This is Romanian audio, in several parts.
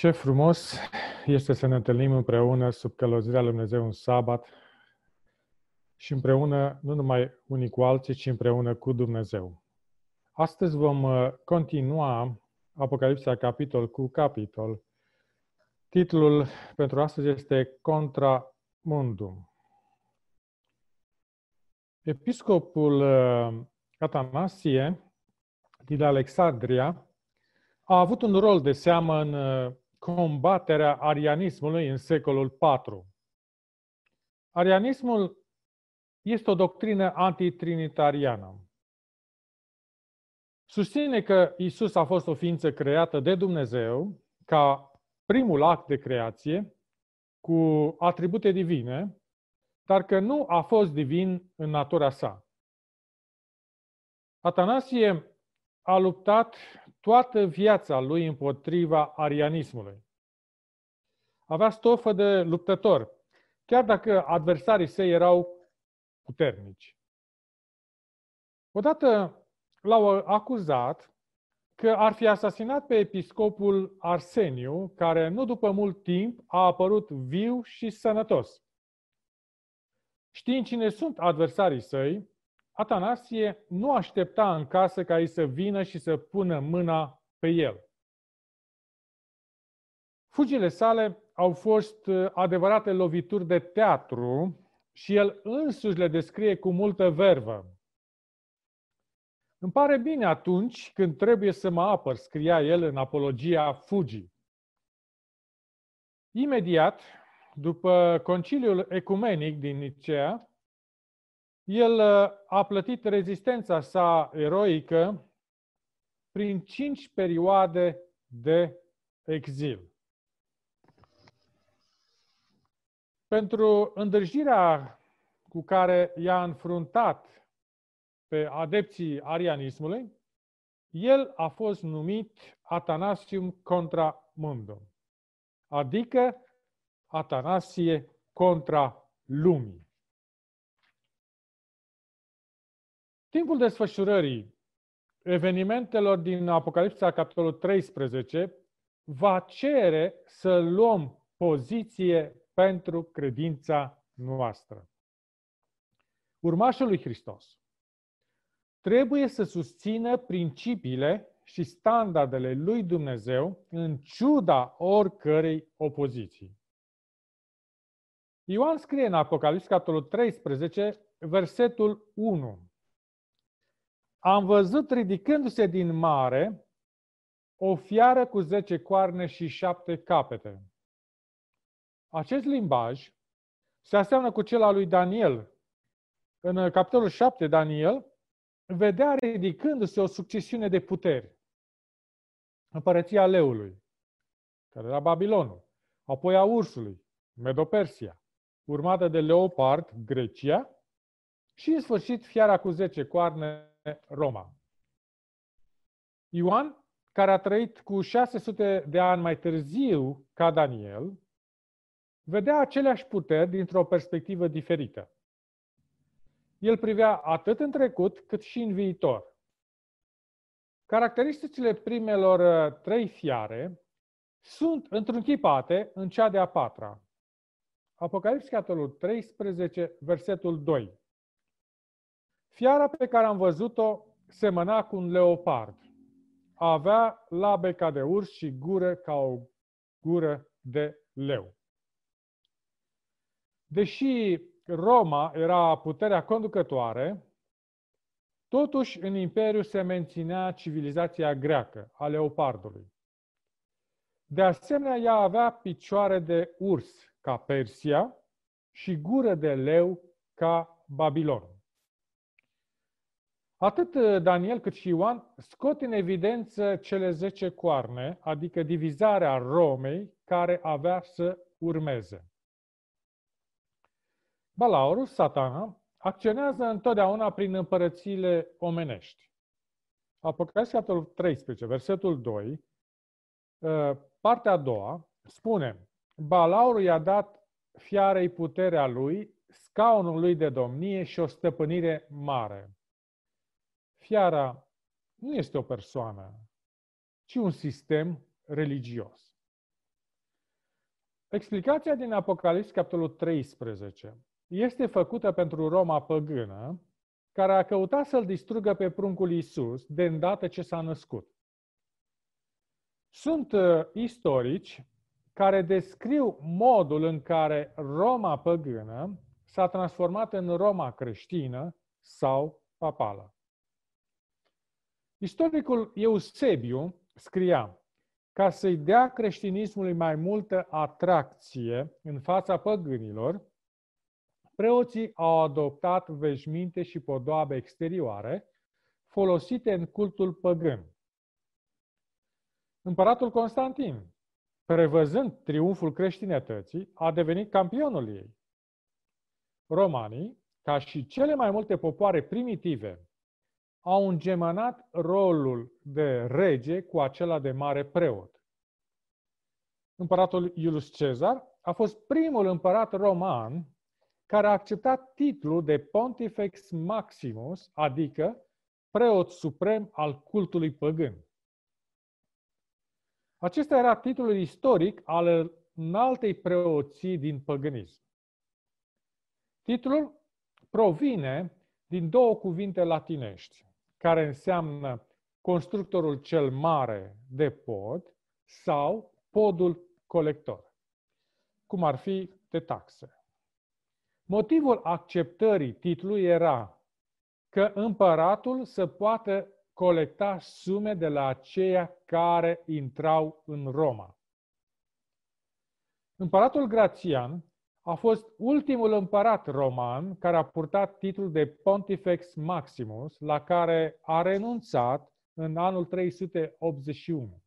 Ce frumos este să ne întâlnim împreună sub călăuzirea lui Dumnezeu un sabat și împreună, nu numai unii cu alții, ci împreună cu Dumnezeu. Astăzi vom uh, continua Apocalipsa capitol cu capitol. Titlul pentru astăzi este Contra Mundum. Episcopul uh, Atanasie din Alexandria a avut un rol de seamă în uh, combaterea arianismului în secolul IV. Arianismul este o doctrină antitrinitariană. Susține că Isus a fost o ființă creată de Dumnezeu ca primul act de creație cu atribute divine, dar că nu a fost divin în natura sa. Atanasie a luptat toată viața lui împotriva arianismului. Avea stofă de luptător, chiar dacă adversarii săi erau puternici. Odată l-au acuzat că ar fi asasinat pe episcopul Arseniu, care nu după mult timp a apărut viu și sănătos. Știind cine sunt adversarii săi, Atanasie nu aștepta în casă ca ei să vină și să pună mâna pe el. Fugile sale au fost uh, adevărate lovituri de teatru și el însuși le descrie cu multă vervă. Îmi pare bine atunci când trebuie să mă apăr, scria el în apologia fugii. Imediat, după conciliul ecumenic din Nicea, el uh, a plătit rezistența sa eroică prin cinci perioade de exil. Pentru îndrăjirea cu care i-a înfruntat pe adepții arianismului, el a fost numit Atanasium contra mundum, adică Atanasie contra lumii. Timpul desfășurării evenimentelor din Apocalipsa, capitolul 13, va cere să luăm poziție pentru credința noastră. Urmașul lui Hristos trebuie să susțină principiile și standardele lui Dumnezeu în ciuda oricărei opoziții. Ioan scrie în Apocalips, capitolul 13, versetul 1. Am văzut ridicându-se din mare o fiară cu zece coarne și șapte capete. Acest limbaj se aseamnă cu cel al lui Daniel. În capitolul 7, Daniel vedea ridicându-se o succesiune de puteri. Împărăția leului, care era Babilonul, apoi a ursului, Medopersia, urmată de leopard, Grecia, și în sfârșit fiara cu zece coarne, Roma. Ioan, care a trăit cu 600 de ani mai târziu ca Daniel, vedea aceleași puteri dintr-o perspectivă diferită. El privea atât în trecut cât și în viitor. Caracteristicile primelor uh, trei fiare sunt întrunchipate în cea de-a patra. Apocalips, capitolul 13, versetul 2. Fiara pe care am văzut-o semăna cu un leopard. Avea labe ca de urs și gură ca o gură de leu. Deși Roma era puterea conducătoare, totuși în imperiu se menținea civilizația greacă a leopardului. De asemenea, ea avea picioare de urs ca Persia și gură de leu ca Babilon. Atât uh, Daniel cât și Ioan scot în evidență cele zece coarne, adică divizarea Romei care avea să urmeze. Balaurus, satana, acționează întotdeauna prin împărățiile omenești. Apocalipsa capitolul 13, versetul 2, uh, partea a doua, spune Balaurul i-a dat fiarei puterea lui, scaunul lui de domnie și o stăpânire mare. Fiara nu este o persoană, ci un sistem religios. Explicația din Apocalips, capitolul 13, este făcută pentru Roma păgână, care a căutat să-l distrugă pe pruncul Isus de îndată ce s-a născut. Sunt uh, istorici care descriu modul în care Roma păgână s-a transformat în Roma creștină sau papală. Istoricul Eusebiu scria, ca să-i dea creștinismului mai multă atracție în fața păgânilor, preoții au adoptat veșminte și podoabe exterioare folosite în cultul păgân. Împăratul Constantin, prevăzând triumful creștinătății, a devenit campionul ei. Romanii, ca și cele mai multe popoare primitive, au îngemănat rolul de rege cu acela de mare preot. Împăratul Iulius Cezar a fost primul împărat roman care a acceptat titlul de Pontifex Maximus, adică preot suprem al cultului păgân. Acesta era titlul istoric al înaltei preoții din păgânism. Titlul provine din două cuvinte latinești, care înseamnă constructorul cel mare de pod sau podul colector, cum ar fi de taxe. Motivul acceptării titlului era că împăratul să poată colecta sume de la aceia care intrau în Roma. Împăratul Grațian a fost ultimul împărat roman care a purtat titlul de Pontifex Maximus, la care a renunțat în anul 381.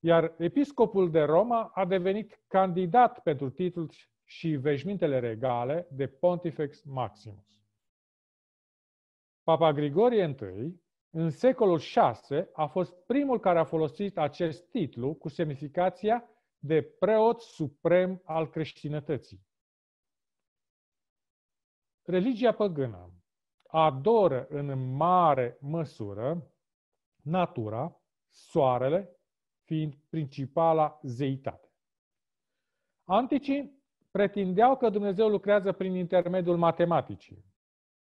Iar episcopul de Roma a devenit candidat pentru titlul și veșmintele regale de Pontifex Maximus. Papa Grigorie I, în secolul VI, a fost primul care a folosit acest titlu cu semnificația de preot suprem al creștinătății. Religia păgână adoră în mare măsură natura, soarele, fiind principala zeitate. Anticii pretindeau că Dumnezeu lucrează prin intermediul matematicii.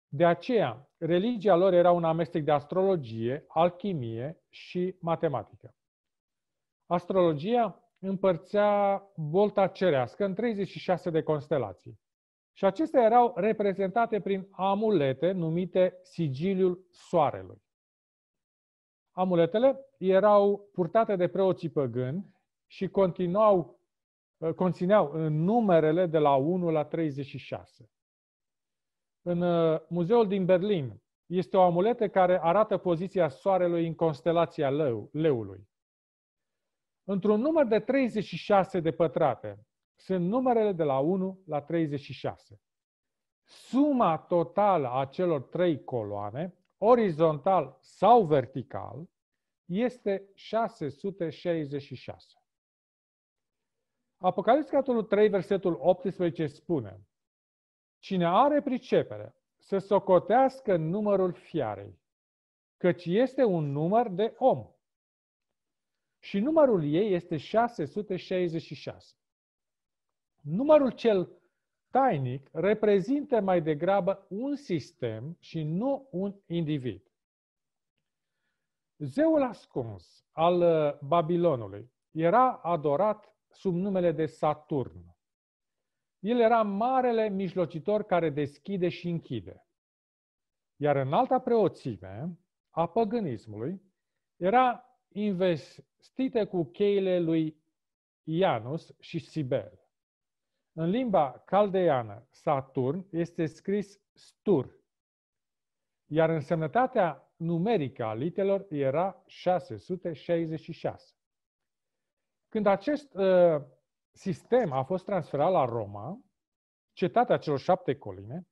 De aceea, religia lor era un amestec de astrologie, alchimie și matematică. Astrologia împărțea bolta cerească în 36 de constelații. Și acestea erau reprezentate prin amulete numite sigiliul soarelui. Amuletele erau purtate de preoții păgâni și continuau, uh, conțineau numerele de la 1 la 36. În uh, muzeul din Berlin este o amuletă care arată poziția soarelui în constelația leu, leului. Într-un număr de 36 de pătrate sunt numerele de la 1 la 36. Suma totală a celor trei coloane, orizontal sau vertical, este 666. Apocalipsa capitolul 3, versetul 18 spune Cine are pricepere să socotească numărul fiarei, căci este un număr de om și numărul ei este 666. Numărul cel tainic reprezintă mai degrabă un sistem și nu un individ. Zeul ascuns al uh, Babilonului era adorat sub numele de Saturn. El era marele mijlocitor care deschide și închide. Iar în alta preoțime a păgânismului era investite cu cheile lui Ianus și Sibel. În limba caldeană, Saturn este scris Stur, iar însemnătatea numerică a litelor era 666. Când acest uh, sistem a fost transferat la Roma, cetatea celor șapte coline,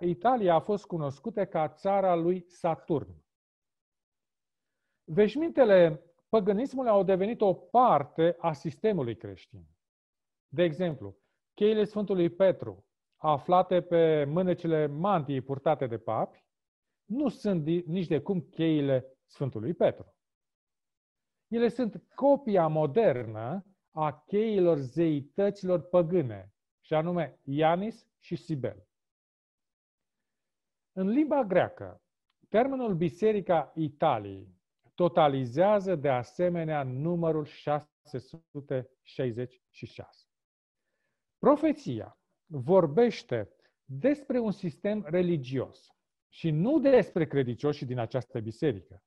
Italia a fost cunoscută ca țara lui Saturn. Veșmintele păgânismului au devenit o parte a sistemului creștin. De exemplu, cheile Sfântului Petru, aflate pe mânecile mantiei purtate de papi, nu sunt nici de cum cheile Sfântului Petru. Ele sunt copia modernă a cheilor zeităților păgâne, și anume Ianis și Sibel. În limba greacă, termenul Biserica Italiei totalizează de asemenea numărul 666. Profeția vorbește despre un sistem religios și nu despre credincioșii din această biserică.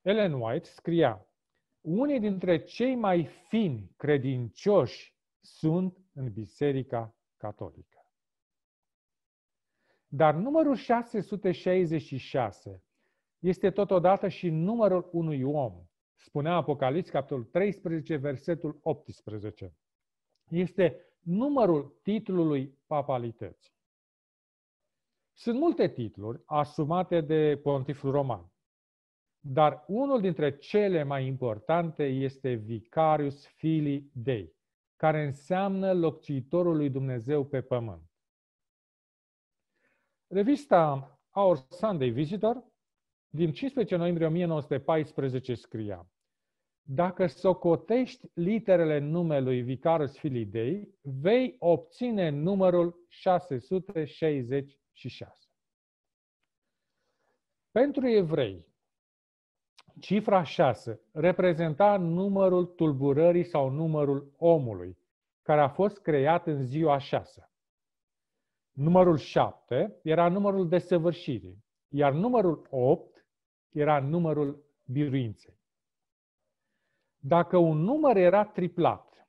Ellen White scria, unii dintre cei mai fini credincioși sunt în Biserica Catolică. Dar numărul 666 este totodată și numărul unui om. Spunea Apocalips, capitolul 13, versetul 18. Este numărul titlului papalității. Sunt multe titluri asumate de pontiful roman, dar unul dintre cele mai importante este Vicarius Filii Dei, care înseamnă locțitorul lui Dumnezeu pe pământ. Revista Our Sunday Visitor din 15 noiembrie 1914 scria Dacă socotești literele numelui Vicarus Filii Dei, vei obține numărul 666. Pentru evrei, cifra 6 reprezenta numărul tulburării sau numărul omului, care a fost creat în ziua 6. Numărul 7 era numărul desăvârșirii, iar numărul 8 era numărul biruinței. Dacă un număr era triplat,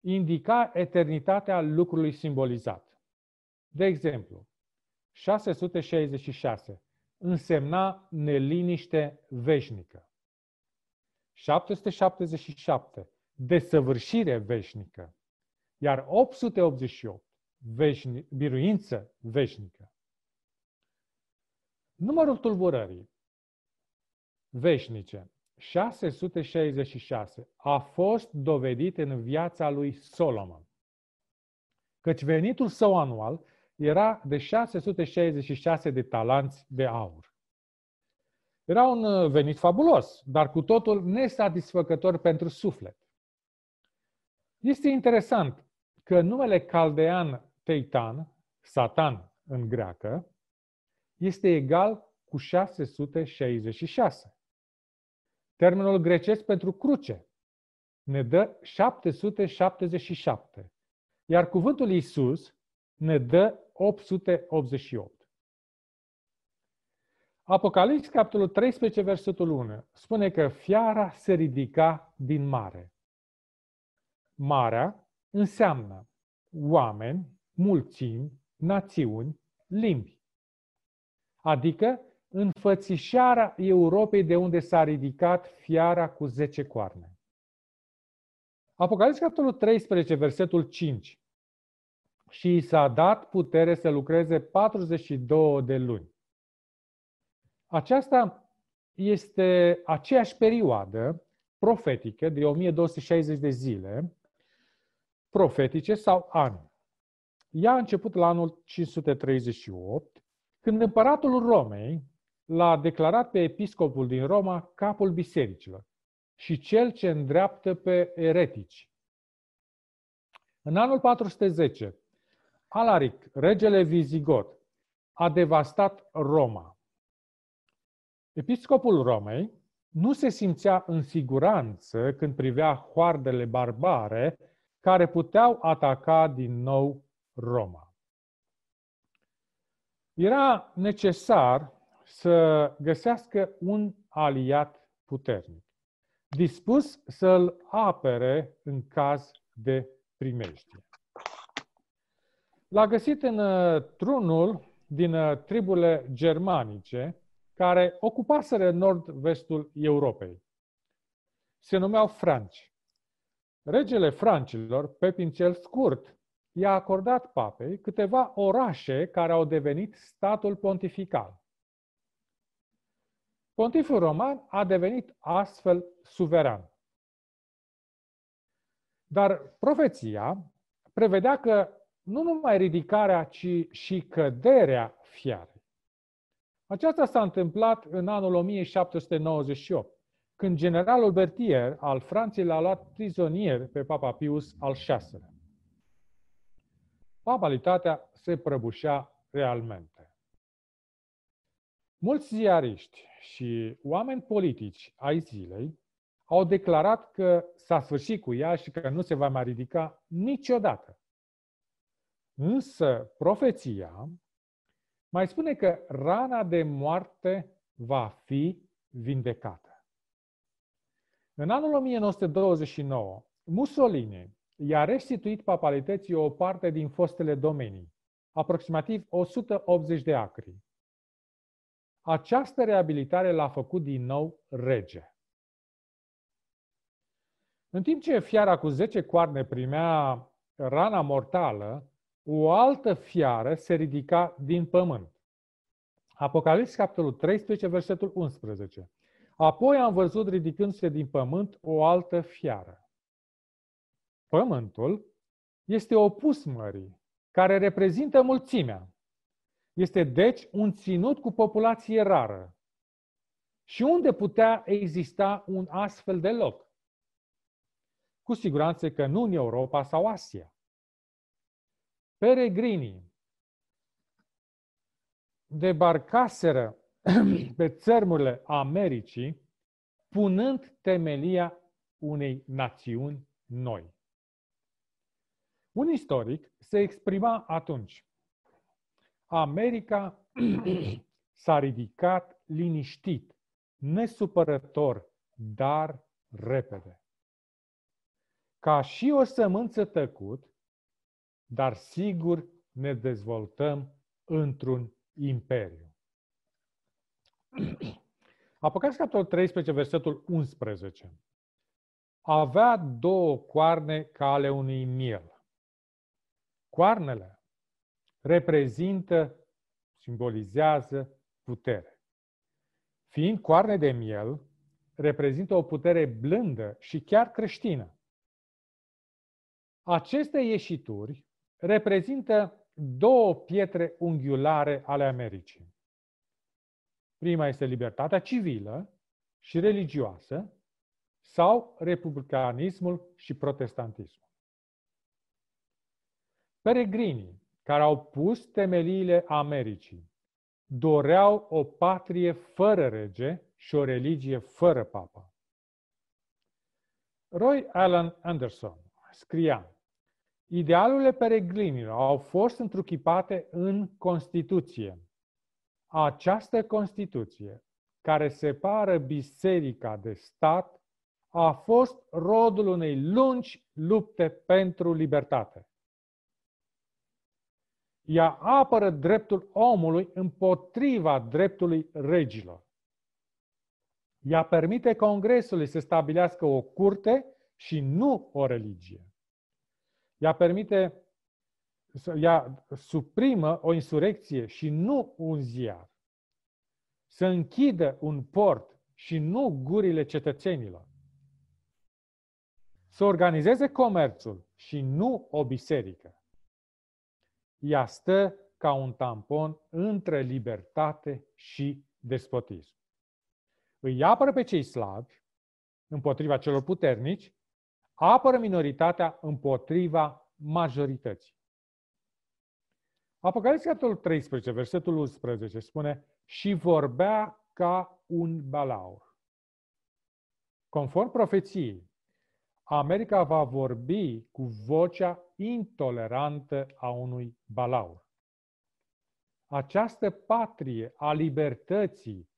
indica eternitatea lucrului simbolizat. De exemplu, 666 însemna neliniște veșnică. 777, desăvârșire veșnică. Iar 888, veșni, biruință veșnică. Numărul tulburării veșnice, 666, a fost dovedit în viața lui Solomon. Căci venitul său anual era de 666 de talanți de aur. Era un uh, venit fabulos, dar cu totul nesatisfăcător pentru suflet. Este interesant că numele caldean Teitan, Satan în greacă, este egal cu 666. Termenul grecesc pentru cruce ne dă 777, iar cuvântul Isus ne dă 888. Apocalips, capitolul 13, versetul 1, spune că fiara se ridica din mare. Marea înseamnă oameni, mulțimi, națiuni, limbi. Adică înfățișarea Europei de unde s-a ridicat fiara cu zece coarne. Apocalips, capitolul 13, versetul 5 și i s-a dat putere să lucreze 42 de luni. Aceasta este aceeași perioadă profetică de 1260 de zile profetice sau ani. Ea a început la anul 538, când împăratul Romei l-a declarat pe episcopul din Roma capul bisericilor și cel ce îndreaptă pe eretici. În anul 410, Alaric, regele Vizigot, a devastat Roma. Episcopul Romei nu se simțea în siguranță când privea hoardele barbare care puteau ataca din nou Roma. Era necesar să găsească un aliat puternic, dispus să-l apere în caz de primejdie. L-a găsit în uh, trunul din uh, triburile germanice care ocupaseră nord-vestul Europei. Se numeau franci. Regele francilor, Pepin cel Scurt, i-a acordat papei câteva orașe care au devenit statul pontifical. Pontiful roman a devenit astfel suveran. Dar profeția prevedea că nu numai ridicarea, ci și căderea fiarei. Aceasta s-a întâmplat în anul 1798, când generalul Bertier al Franței l-a luat prizonier pe Papa Pius al VI-lea. Papalitatea se prăbușea realmente. Mulți ziariști și oameni politici ai zilei au declarat că s-a sfârșit cu ea și că nu se va mai ridica niciodată. Însă profeția mai spune că rana de moarte va fi vindecată. În anul 1929, Mussolini i-a restituit papalității o parte din fostele domenii, aproximativ 180 de acri. Această reabilitare l-a făcut din nou rege. În timp ce fiara cu 10 coarne primea rana mortală, o altă fiară se ridica din pământ. Apocalips, capitolul 13, versetul 11. Apoi am văzut ridicându-se din pământ o altă fiară. Pământul este opus mării, care reprezintă mulțimea. Este deci un ținut cu populație rară. Și unde putea exista un astfel de loc? Cu siguranță că nu în Europa sau Asia. Peregrinii debarcaseră pe țărmurile Americii, punând temelia unei națiuni noi. Un istoric se exprima atunci. America s-a ridicat liniștit, nesupărător, dar repede. Ca și o sămânță tăcut, dar sigur ne dezvoltăm într-un imperiu. Apocalipsa capitolul 13, versetul 11. Avea două coarne ca ale unui miel. Coarnele reprezintă, simbolizează putere. Fiind coarne de miel, reprezintă o putere blândă și chiar creștină. Aceste ieșituri reprezintă două pietre unghiulare ale Americii. Prima este libertatea civilă și religioasă sau republicanismul și protestantismul. Peregrinii care au pus temeliile Americii doreau o patrie fără rege și o religie fără papă. Roy Allen Anderson scria Idealurile peregrinilor au fost întruchipate în Constituție. Această Constituție, care separă biserica de stat, a fost rodul unei lungi lupte pentru libertate. Ea apără dreptul omului împotriva dreptului regilor. Ea permite Congresului să stabilească o curte și nu o religie. Ea permite, ea suprimă o insurecție și nu un ziar. Să închidă un port și nu gurile cetățenilor. Să organizeze comerțul și nu o biserică. Ea stă ca un tampon între libertate și despotism. Îi apără pe cei slabi împotriva celor puternici apără minoritatea împotriva majorității. Apocalipsa capitolul 13, versetul 11 spune și vorbea ca un balaur. Conform profeției, America va vorbi cu vocea intolerantă a unui balaur. Această patrie a libertății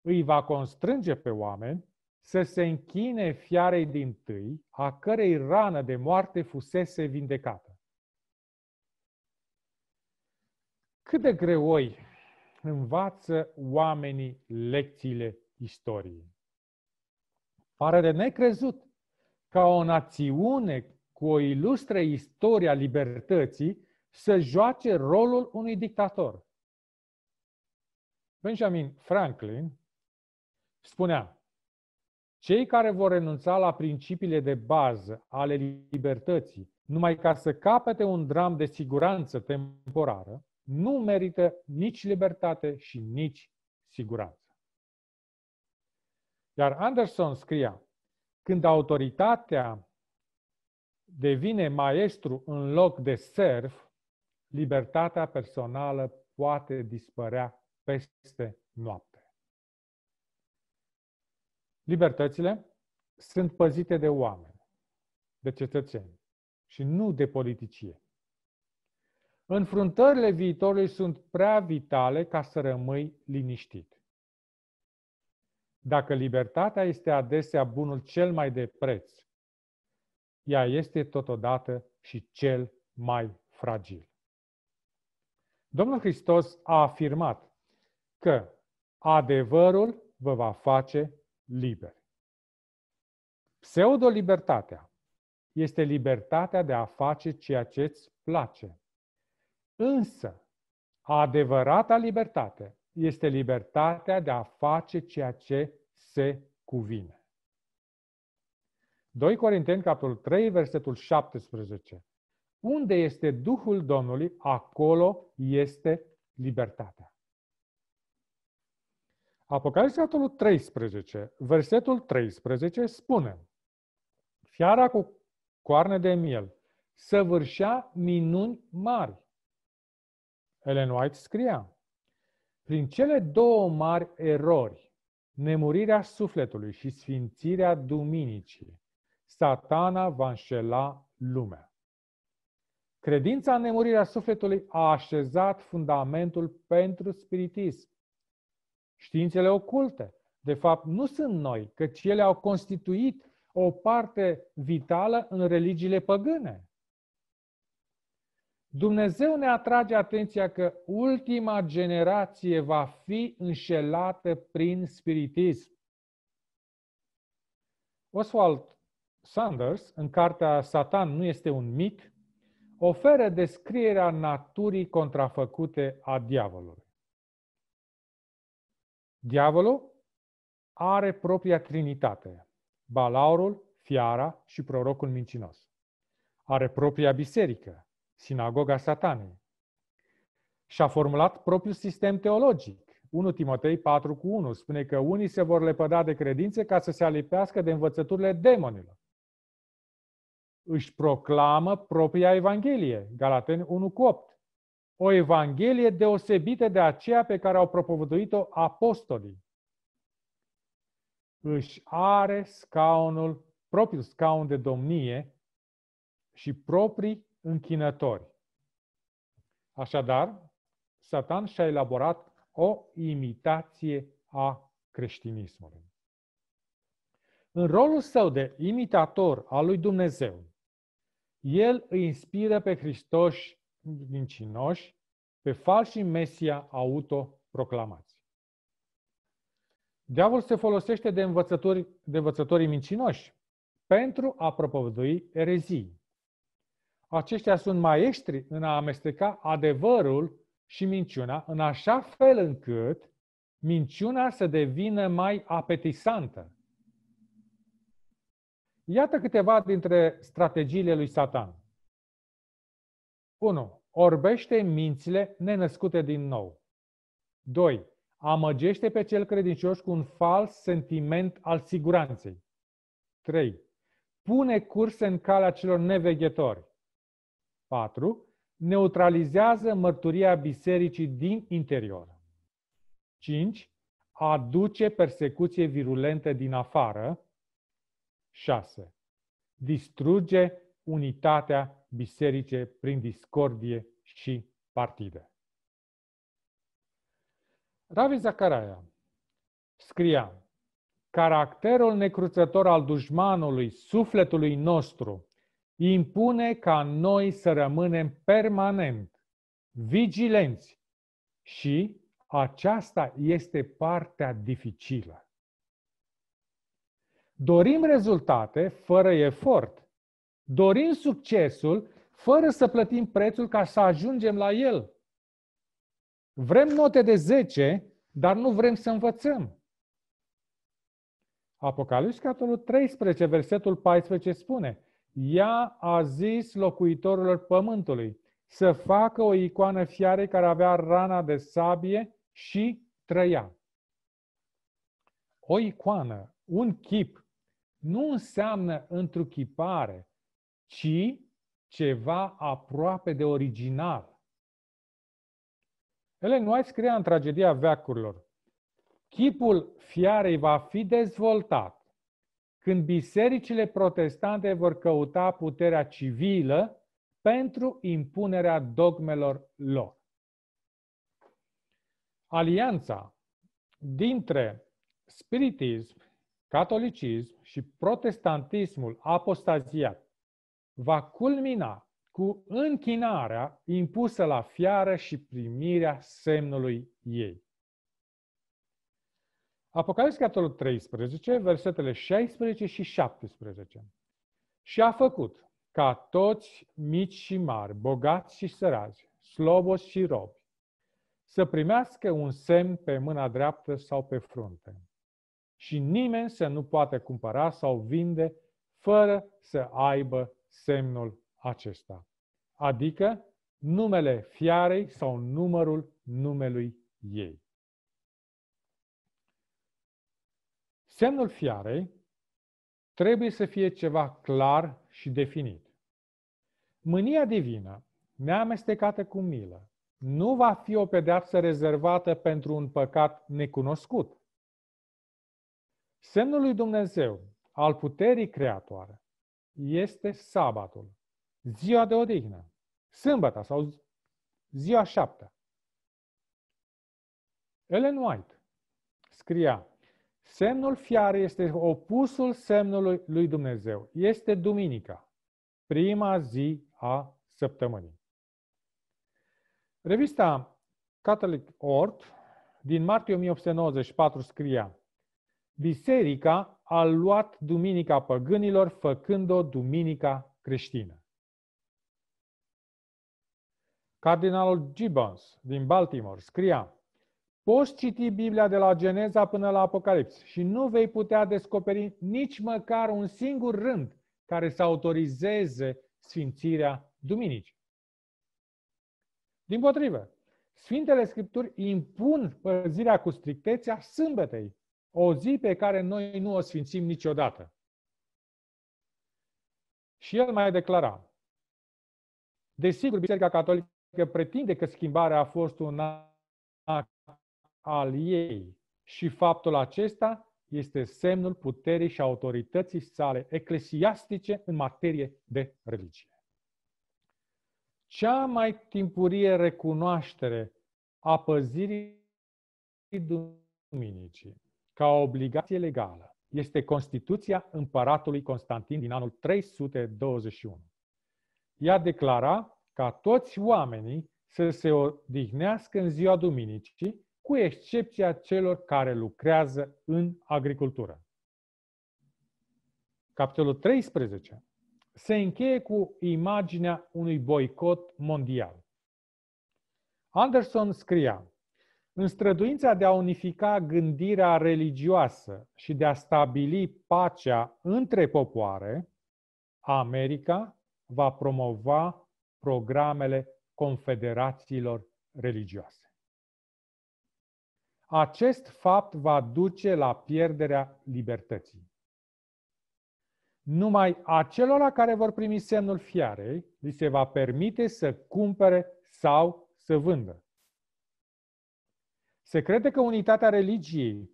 îi va constrânge pe oameni să se închine fiarei din tâi, a cărei rană de moarte fusese vindecată. Cât de greoi învață oamenii lecțiile istoriei. Pare de necrezut ca o națiune cu o ilustră istorie a libertății să joace rolul unui dictator. Benjamin Franklin spunea, cei care vor renunța la principiile de bază ale libertății numai ca să capete un dram de siguranță temporară, nu merită nici libertate și nici siguranță. Iar Anderson scria, când autoritatea devine maestru în loc de serv, libertatea personală poate dispărea peste noapte. Libertățile sunt păzite de oameni, de cetățeni și nu de politicie. Înfruntările viitorului sunt prea vitale ca să rămâi liniștit. Dacă libertatea este adesea bunul cel mai de preț, ea este totodată și cel mai fragil. Domnul Hristos a afirmat că adevărul vă va face liberi. Pseudo-libertatea este libertatea de a face ceea ce îți place. Însă, adevărata libertate este libertatea de a face ceea ce se cuvine. 2 Corinteni, capitolul 3, versetul 17. Unde este Duhul Domnului, acolo este libertatea. Apocalipsa, capitolul 13, versetul 13 spune Fiara cu coarne de miel săvârșea minuni mari. Ellen White scria, prin cele două mari erori, nemurirea sufletului și sfințirea duminicii, satana va înșela lumea. Credința în nemurirea sufletului a așezat fundamentul pentru spiritism. Științele oculte, de fapt, nu sunt noi, căci ele au constituit o parte vitală în religiile păgâne. Dumnezeu ne atrage atenția că ultima generație va fi înșelată prin spiritism. Oswald Sanders, în cartea Satan nu este un mit, oferă descrierea naturii contrafăcute a diavolului. Diavolul are propria trinitate, balaurul, fiara și prorocul mincinos. Are propria biserică, sinagoga satanei. Și-a formulat propriul sistem teologic. 1 Timotei 4 cu 1 spune că unii se vor lepăda de credințe ca să se alipească de învățăturile demonilor își proclamă propria Evanghelie, Galateni 1 cu 8. O Evanghelie deosebită de aceea pe care au propovăduit-o apostolii. Își are scaunul, propriul scaun de domnie și proprii închinători. Așadar, Satan și-a elaborat o imitație a creștinismului. În rolul său de imitator al lui Dumnezeu, el îi inspiră pe Hristos mincinoși, pe falși Mesia autoproclamați. Diavolul se folosește de, învățători, de învățătorii mincinoși pentru a propovădui erezii. Aceștia sunt maestri în a amesteca adevărul și minciuna în așa fel încât minciuna să devină mai apetisantă, Iată câteva dintre strategiile lui Satan. 1. Orbește mințile nenăscute din nou. 2. Amăgește pe cel credincios cu un fals sentiment al siguranței. 3. Pune curse în calea celor neveghetori. 4. Neutralizează mărturia bisericii din interior. 5. Aduce persecuție virulentă din afară. 6. Distruge unitatea biserice prin discordie și partide. Ravi Zacaraia scria Caracterul necruțător al dușmanului, sufletului nostru, impune ca noi să rămânem permanent vigilenți și aceasta este partea dificilă. Dorim rezultate fără efort. Dorim succesul fără să plătim prețul ca să ajungem la el. Vrem note de 10, dar nu vrem să învățăm. Apocalipsa, capitolul 13, versetul 14 spune Ea a zis locuitorilor pământului să facă o icoană fiare care avea rana de sabie și trăia. O icoană, un chip, nu înseamnă întruchipare, ci ceva aproape de original. Ellen White scria în tragedia veacurilor, chipul fiarei va fi dezvoltat când bisericile protestante vor căuta puterea civilă pentru impunerea dogmelor lor. Alianța dintre spiritism, catolicism și protestantismul apostaziat va culmina cu închinarea impusă la fiară și primirea semnului ei. Apocalips, capitolul 13, versetele 16 și 17. Și a făcut ca toți mici și mari, bogați și sărați, slobozi și robi, să primească un semn pe mâna dreaptă sau pe frunte. Și nimeni să nu poate cumpăra sau vinde fără să aibă semnul acesta, adică numele fiarei sau numărul numelui ei. Semnul fiarei trebuie să fie ceva clar și definit. Mânia divină, neamestecată cu milă, nu va fi o pedeapsă rezervată pentru un păcat necunoscut. Semnul lui Dumnezeu al puterii creatoare este sabatul, ziua de odihnă, sâmbătă sau ziua șaptea. Ellen White scria, semnul fiarei este opusul semnului lui Dumnezeu. Este duminica, prima zi a săptămânii. Revista Catholic Ort din martie 1894 scria Biserica a luat Duminica Păgânilor făcând-o Duminica creștină. Cardinalul Gibbons din Baltimore scria Poți citi Biblia de la Geneza până la Apocalips și nu vei putea descoperi nici măcar un singur rând care să autorizeze sfințirea Duminicii. Din potrivă, Sfintele Scripturi impun păzirea cu strictețe a sâmbetei, o zi pe care noi nu o sfințim niciodată. Și el mai declara, desigur, Biserica Catolică pretinde că schimbarea a fost un act al ei și faptul acesta este semnul puterii și autorității sale eclesiastice în materie de religie. Cea mai timpurie recunoaștere a păzirii Duminicii ca o obligație legală este Constituția împăratului Constantin din anul 321. Ea declara ca toți oamenii să se odihnească în ziua Duminicii, cu excepția celor care lucrează în agricultură. Capitolul 13 se încheie cu imaginea unui boicot mondial. Anderson scria, în străduința de a unifica gândirea religioasă și de a stabili pacea între popoare, America va promova programele confederațiilor religioase. Acest fapt va duce la pierderea libertății. Numai acelora care vor primi semnul fiarei li se va permite să cumpere sau să vândă. Se crede că unitatea religiei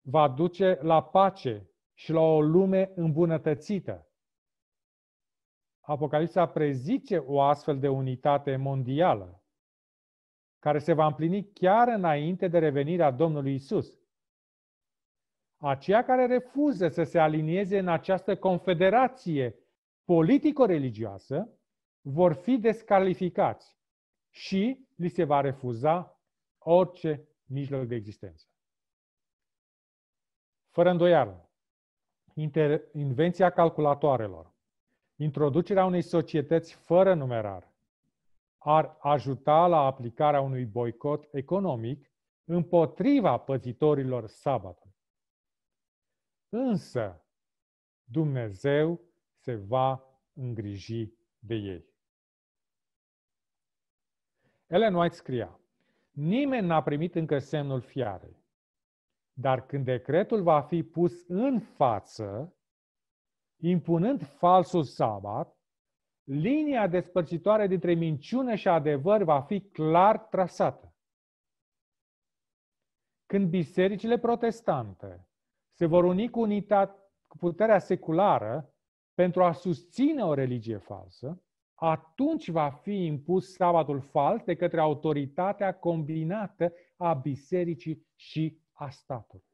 va duce la pace și la o lume îmbunătățită. Apocalipsa prezice o astfel de unitate mondială, care se va împlini chiar înainte de revenirea Domnului Isus. Aceia care refuză să se alinieze în această confederație politico-religioasă vor fi descalificați și li se va refuza orice mijloc de existență. Fără îndoială, invenția calculatoarelor, introducerea unei societăți fără numerar, ar ajuta la aplicarea unui boicot economic împotriva păzitorilor sabatului. Însă, Dumnezeu se va îngriji de ei. Ellen White scria, Nimeni n-a primit încă semnul fiarei. Dar când decretul va fi pus în față, impunând falsul sabat, linia despărțitoare dintre minciună și adevăr va fi clar trasată. Când bisericile protestante se vor uni cu, unitate, cu puterea seculară pentru a susține o religie falsă, atunci va fi impus sabatul fals de către autoritatea combinată a bisericii și a statului.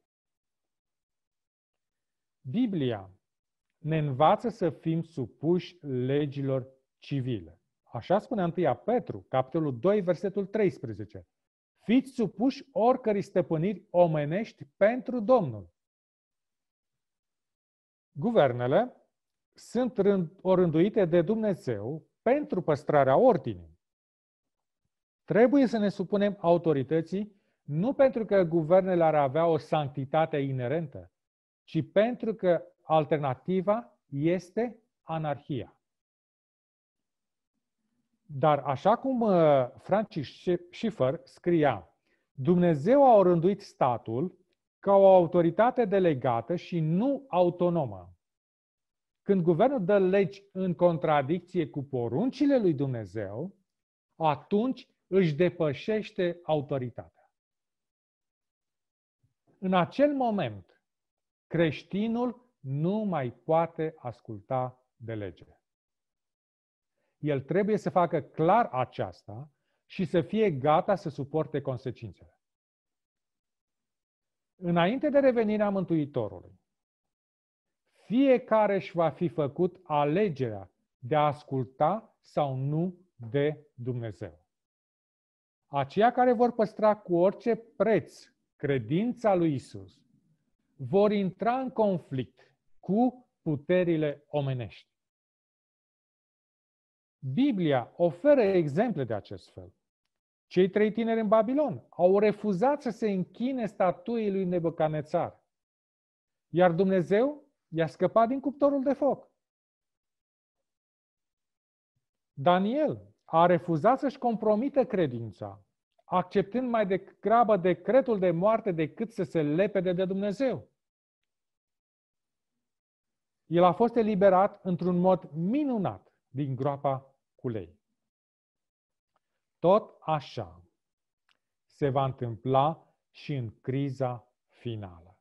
Biblia ne învață să fim supuși legilor civile. Așa spune 1 Petru, capitolul 2, versetul 13. Fiți supuși oricărei stăpâniri omenești pentru Domnul. Guvernele sunt orânduite de Dumnezeu pentru păstrarea ordinii. Trebuie să ne supunem autorității nu pentru că guvernele ar avea o sanctitate inerentă, ci pentru că alternativa este anarhia. Dar așa cum uh, Francis Schiffer scria, Dumnezeu a orânduit statul ca o autoritate delegată și nu autonomă. Când guvernul dă legi în contradicție cu poruncile lui Dumnezeu, atunci își depășește autoritatea. În acel moment, creștinul nu mai poate asculta de lege. El trebuie să facă clar aceasta și să fie gata să suporte consecințele. Înainte de revenirea Mântuitorului, fiecare își va fi făcut alegerea de a asculta sau nu de Dumnezeu. Aceia care vor păstra cu orice preț credința lui Isus vor intra în conflict cu puterile omenești. Biblia oferă exemple de acest fel. Cei trei tineri în Babilon au refuzat să se închine statuii lui Nebucanețar. Iar Dumnezeu i-a scăpat din cuptorul de foc. Daniel a refuzat să-și compromită credința, acceptând mai degrabă decretul de moarte decât să se lepede de Dumnezeu. El a fost eliberat într-un mod minunat din groapa cu lei. Tot așa se va întâmpla și în criza finală.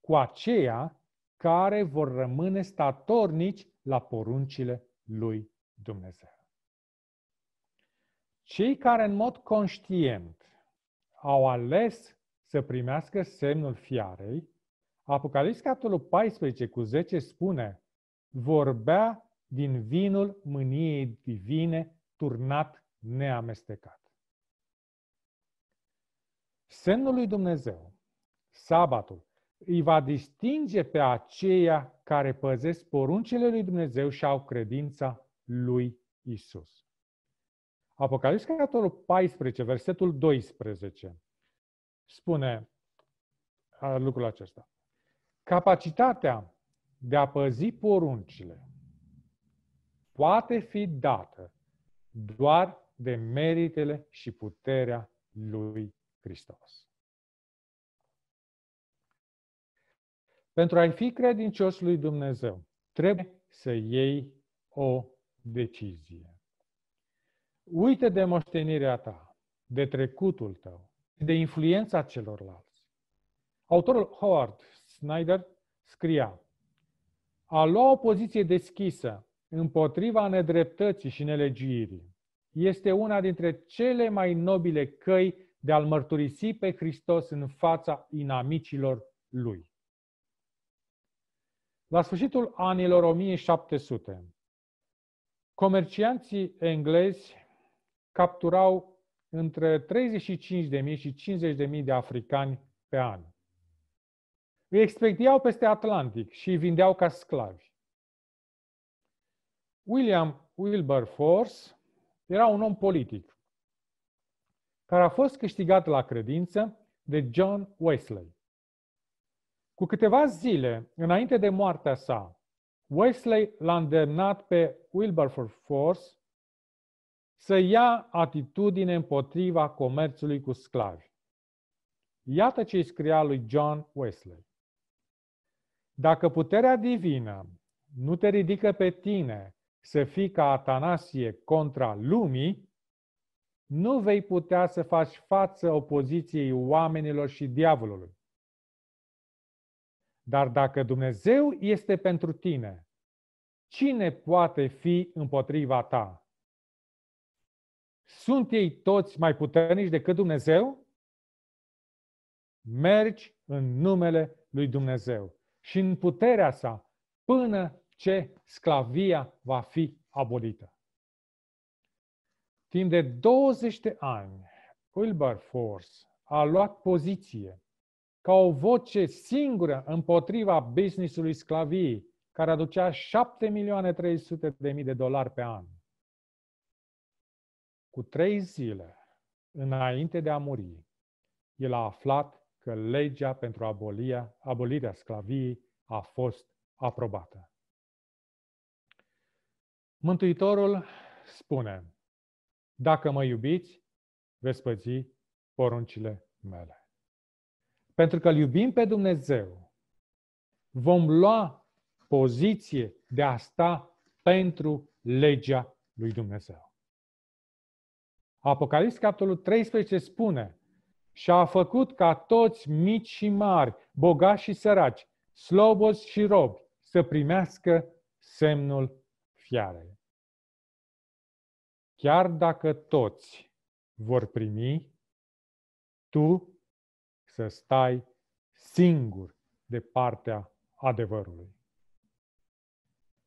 Cu aceea care vor rămâne statornici la poruncile lui Dumnezeu. Cei care în mod conștient au ales să primească semnul fiarei, Apocalips capitolul 14 cu 10 spune, vorbea din vinul mâniei divine turnat neamestecat. Semnul lui Dumnezeu, sabatul, îi va distinge pe aceia care păzesc poruncile lui Dumnezeu și au credința lui Isus. Apocalips, capitolul 14, versetul 12, spune lucrul acesta. Capacitatea de a păzi poruncile poate fi dată doar de meritele și puterea lui Hristos. Pentru a-i fi credincios lui Dumnezeu, trebuie să iei o decizie. Uite de moștenirea ta, de trecutul tău, de influența celorlalți. Autorul Howard Snyder scria, a lua o poziție deschisă împotriva nedreptății și nelegiuirii este una dintre cele mai nobile căi de a-L mărturisi pe Hristos în fața inamicilor Lui. La sfârșitul anilor 1700, comercianții englezi capturau între 35.000 și 50.000 de africani pe an. Îi expediau peste Atlantic și îi vindeau ca sclavi. William Wilberforce era un om politic care a fost câștigat la credință de John Wesley. Cu câteva zile înainte de moartea sa, Wesley l-a îndemnat pe Wilberforce să ia atitudine împotriva comerțului cu sclavi. Iată ce îi scria lui John Wesley. Dacă puterea divină nu te ridică pe tine să fii ca Atanasie contra lumii, nu vei putea să faci față opoziției oamenilor și diavolului. Dar dacă Dumnezeu este pentru tine, cine poate fi împotriva ta? Sunt ei toți mai puternici decât Dumnezeu? Mergi în numele lui Dumnezeu și în puterea sa până ce sclavia va fi abolită. Timp de 20 de ani, Wilberforce a luat poziție ca o voce singură împotriva businessului sclaviei, care aducea 7 milioane 300 de mii de dolari pe an. Cu trei zile înainte de a muri, el a aflat că legea pentru abolia, abolirea sclaviei a fost aprobată. Mântuitorul spune, dacă mă iubiți, veți păzi poruncile mele. Pentru că îl iubim pe Dumnezeu, vom lua poziție de a sta pentru legea lui Dumnezeu. Apocalips, capitolul 13, spune și a făcut ca toți mici și mari, bogați și săraci, slobozi și robi, să primească semnul fiarei. Chiar dacă toți vor primi, tu să stai singur de partea adevărului.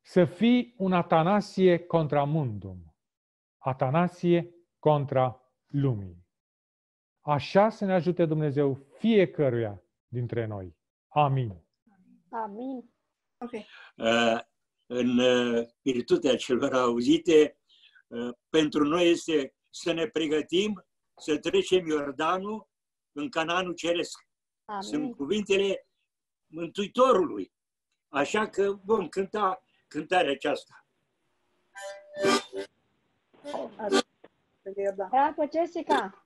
Să fii un Atanasie contra mundum, Atanasie contra lumii. Așa să ne ajute Dumnezeu fiecăruia dintre noi. Amin. Amin. Ok. Uh, în uh, virtutea celor auzite, uh, pentru noi este să ne pregătim să trecem Iordanul în Cananul Ceresc. Amin. Sunt cuvintele Mântuitorului. Așa că vom cânta cântarea aceasta. Bravo, Jessica!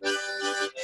Mulțumim.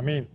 Amin.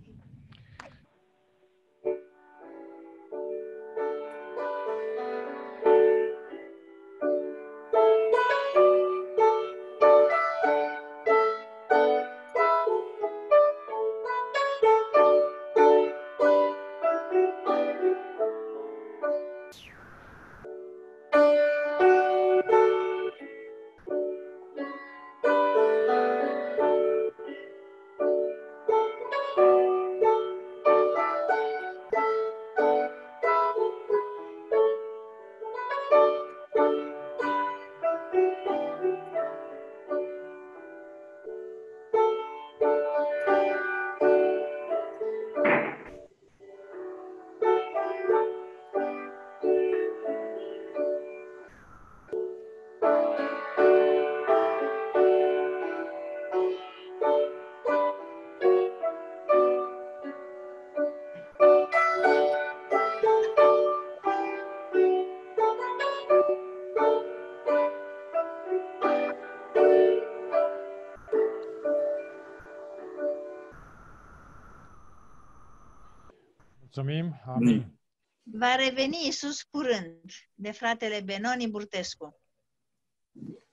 Amin. Va reveni Isus curând, de fratele Benoni Burtescu.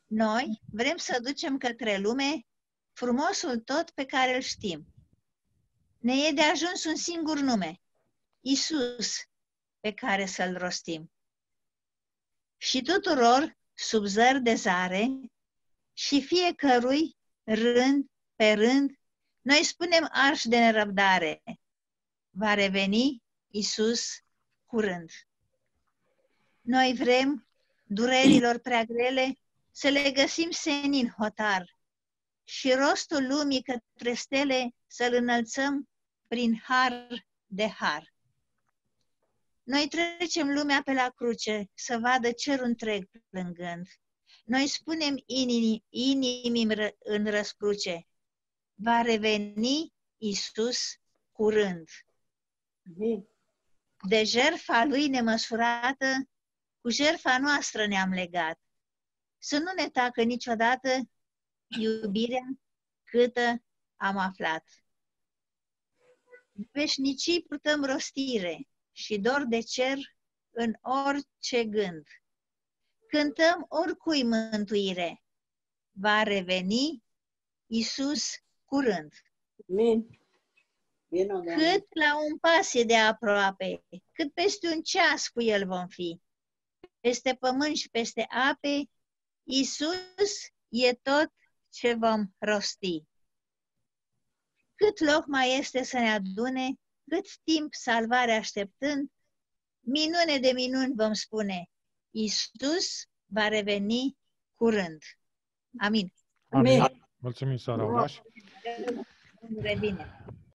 Noi vrem să ducem către lume frumosul tot pe care îl știm. Ne e de ajuns un singur nume, Isus, pe care să-l rostim. Și tuturor, sub zăr de zare, și fiecărui, rând pe rând, noi spunem arș de nerăbdare. Va reveni Isus curând. Noi vrem durerilor prea grele să le găsim senin hotar și rostul lumii către stele să-l înălțăm prin har de har. Noi trecem lumea pe la cruce să vadă cerul întreg plângând. Noi spunem inimii, inimii în răscruce, va reveni Isus curând. De jertfa lui nemăsurată, cu jertfa noastră ne-am legat. Să nu ne tacă niciodată iubirea câtă am aflat. Veșnicii purtăm rostire și dor de cer în orice gând. Cântăm oricui mântuire. Va reveni Isus curând. Amin. Bine, Cât la un pas e de aproape, cât peste un ceas cu el vom fi. Peste pământ și peste ape, Isus e tot ce vom rosti. Cât loc mai este să ne adune, cât timp salvare așteptând, minune de minuni vom spune, Isus va reveni curând. Amin. Amin. Amin. Mulțumim, Sara Uraș. Revine.